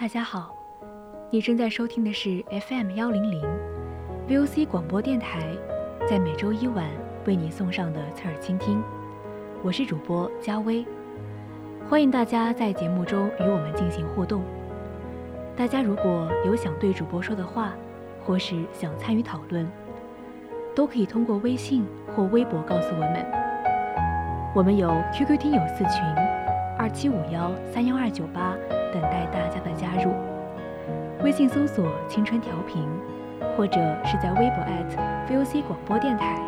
大家好，你正在收听的是 FM 幺零零 VOC 广播电台，在每周一晚为你送上的侧耳倾听，我是主播佳薇，欢迎大家在节目中与我们进行互动。大家如果有想对主播说的话，或是想参与讨论，都可以通过微信或微博告诉我们。我们有 QQ 听友四群二七五幺三幺二九八。等待大家的加入，微信搜索“青春调频”，或者是在微博 @VOC 广播电台。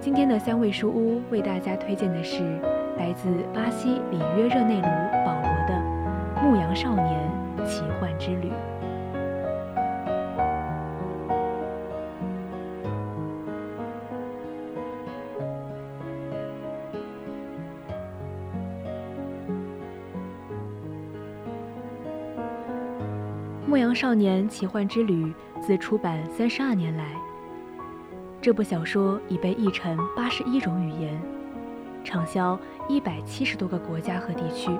今天的三味书屋为大家推荐的是来自巴西里约热内卢保罗的《牧羊少年奇牧羊少年奇幻之旅》自出版三十二年来，这部小说已被译成八十一种语言，畅销一百七十多个国家和地区。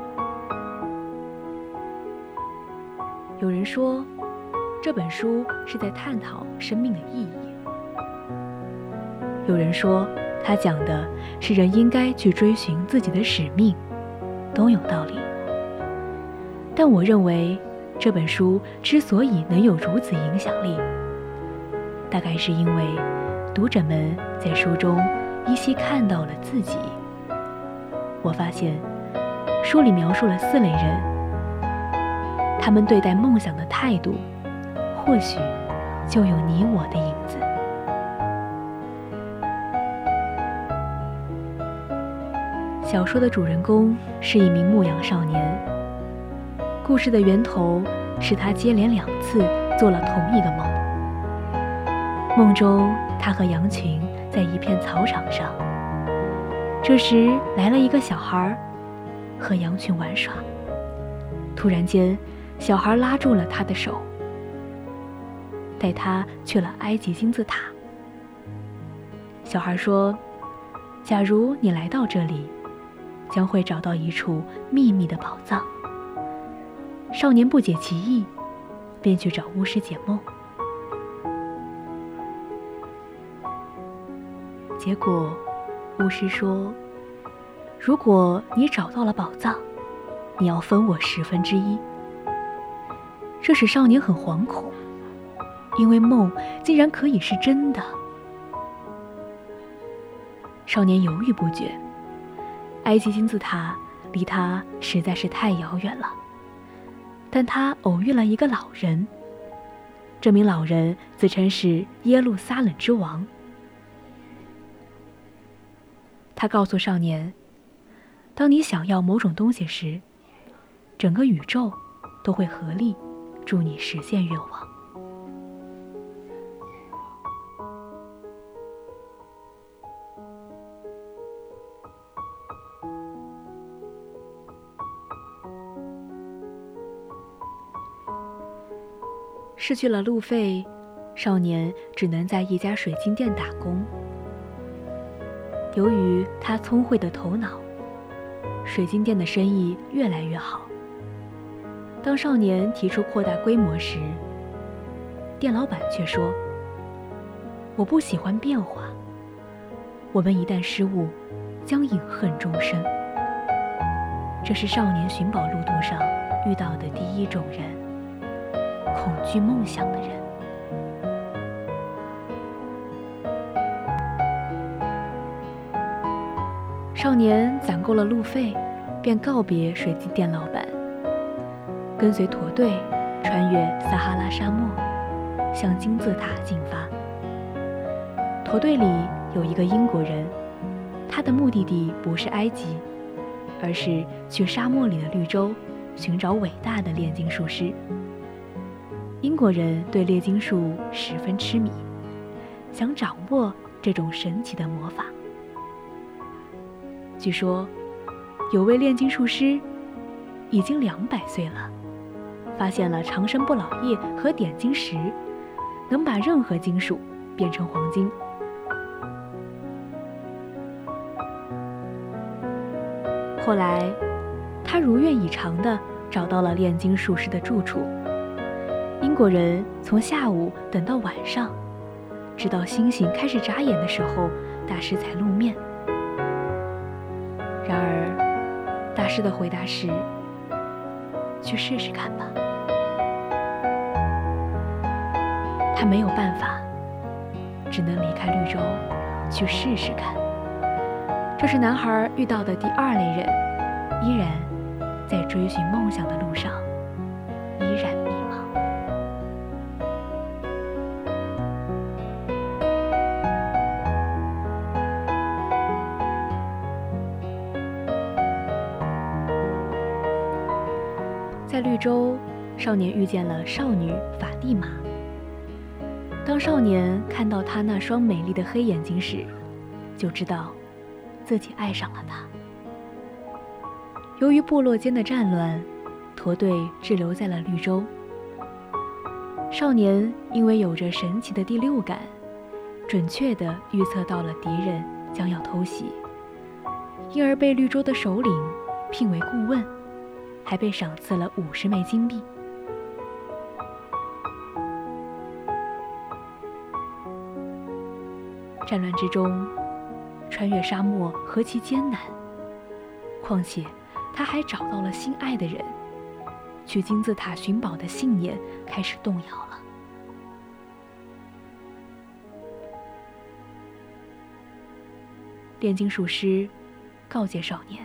有人说，这本书是在探讨生命的意义；有人说，它讲的是人应该去追寻自己的使命，都有道理。但我认为。这本书之所以能有如此影响力，大概是因为读者们在书中依稀看到了自己。我发现，书里描述了四类人，他们对待梦想的态度，或许就有你我的影子。小说的主人公是一名牧羊少年。故事的源头是他接连两次做了同一个梦。梦中，他和羊群在一片草场上。这时来了一个小孩，和羊群玩耍。突然间，小孩拉住了他的手，带他去了埃及金字塔。小孩说：“假如你来到这里，将会找到一处秘密的宝藏。”少年不解其意，便去找巫师解梦。结果，巫师说：“如果你找到了宝藏，你要分我十分之一。”这使少年很惶恐，因为梦竟然可以是真的。少年犹豫不决，埃及金字塔离他实在是太遥远了。但他偶遇了一个老人。这名老人自称是耶路撒冷之王。他告诉少年：“当你想要某种东西时，整个宇宙都会合力助你实现愿望。”失去了路费，少年只能在一家水晶店打工。由于他聪慧的头脑，水晶店的生意越来越好。当少年提出扩大规模时，店老板却说：“我不喜欢变化，我们一旦失误，将饮恨终生。”这是少年寻宝路途上遇到的第一种人。恐惧梦想的人，少年攒够了路费，便告别水晶店老板，跟随驼队穿越撒哈拉沙漠，向金字塔进发。驼队里有一个英国人，他的目的地不是埃及，而是去沙漠里的绿洲，寻找伟大的炼金术师。英国人对炼金术十分痴迷，想掌握这种神奇的魔法。据说，有位炼金术师已经两百岁了，发现了长生不老液和点金石，能把任何金属变成黄金。后来，他如愿以偿地找到了炼金术师的住处。英国人从下午等到晚上，直到星星开始眨眼的时候，大师才露面。然而，大师的回答是：“去试试看吧。”他没有办法，只能离开绿洲，去试试看。这是男孩遇到的第二类人，依然在追寻梦想的路上，在绿洲，少年遇见了少女法蒂玛。当少年看到她那双美丽的黑眼睛时，就知道自己爱上了她。由于部落间的战乱，驼队滞留在了绿洲。少年因为有着神奇的第六感，准确地预测到了敌人将要偷袭，因而被绿洲的首领聘为顾问。还被赏赐了五十枚金币。战乱之中，穿越沙漠何其艰难！况且，他还找到了心爱的人，去金字塔寻宝的信念开始动摇了。炼金术师告诫少年：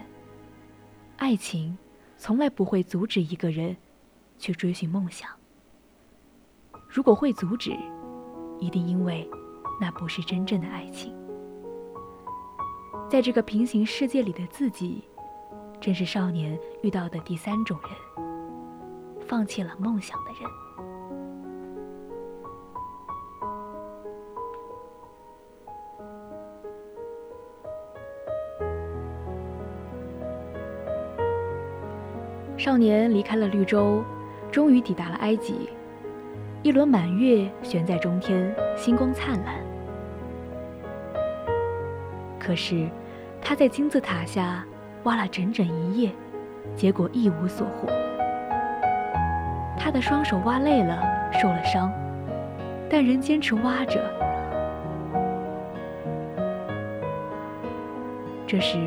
爱情。从来不会阻止一个人去追寻梦想。如果会阻止，一定因为那不是真正的爱情。在这个平行世界里的自己，正是少年遇到的第三种人——放弃了梦想的人。少年离开了绿洲，终于抵达了埃及。一轮满月悬在中天，星光灿烂。可是，他在金字塔下挖了整整一夜，结果一无所获。他的双手挖累了，受了伤，但仍坚持挖着。这时，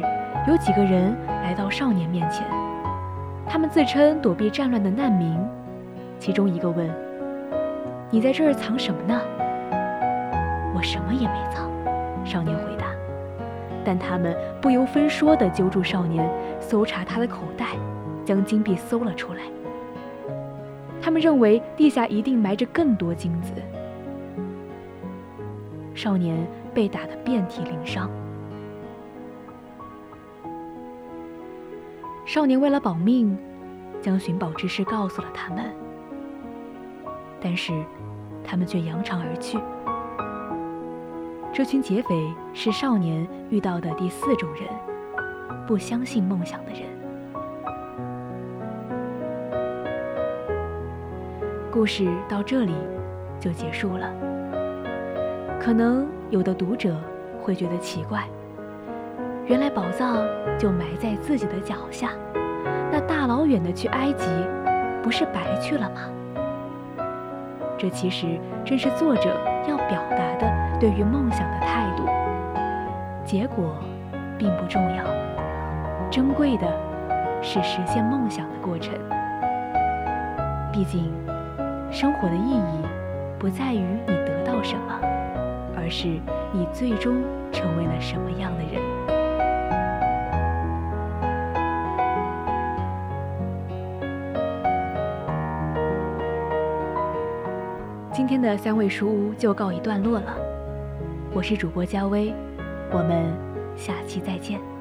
有几个人来到少年面前。他们自称躲避战乱的难民，其中一个问：“你在这儿藏什么呢？”“我什么也没藏。”少年回答。但他们不由分说地揪住少年，搜查他的口袋，将金币搜了出来。他们认为地下一定埋着更多金子。少年被打得遍体鳞伤。少年为了保命，将寻宝之事告诉了他们，但是他们却扬长而去。这群劫匪是少年遇到的第四种人，不相信梦想的人。故事到这里就结束了。可能有的读者会觉得奇怪。原来宝藏就埋在自己的脚下，大老远的去埃及，不是白去了吗？这其实正是作者要表达的对于梦想的态度。结果并不重要，珍贵的是实现梦想的过程。毕竟，生活的意义不在于你得到什么，而是你最终成为了什么样的人。今天的三味书屋就告一段落了。我是主播佳薇，我们下期再见。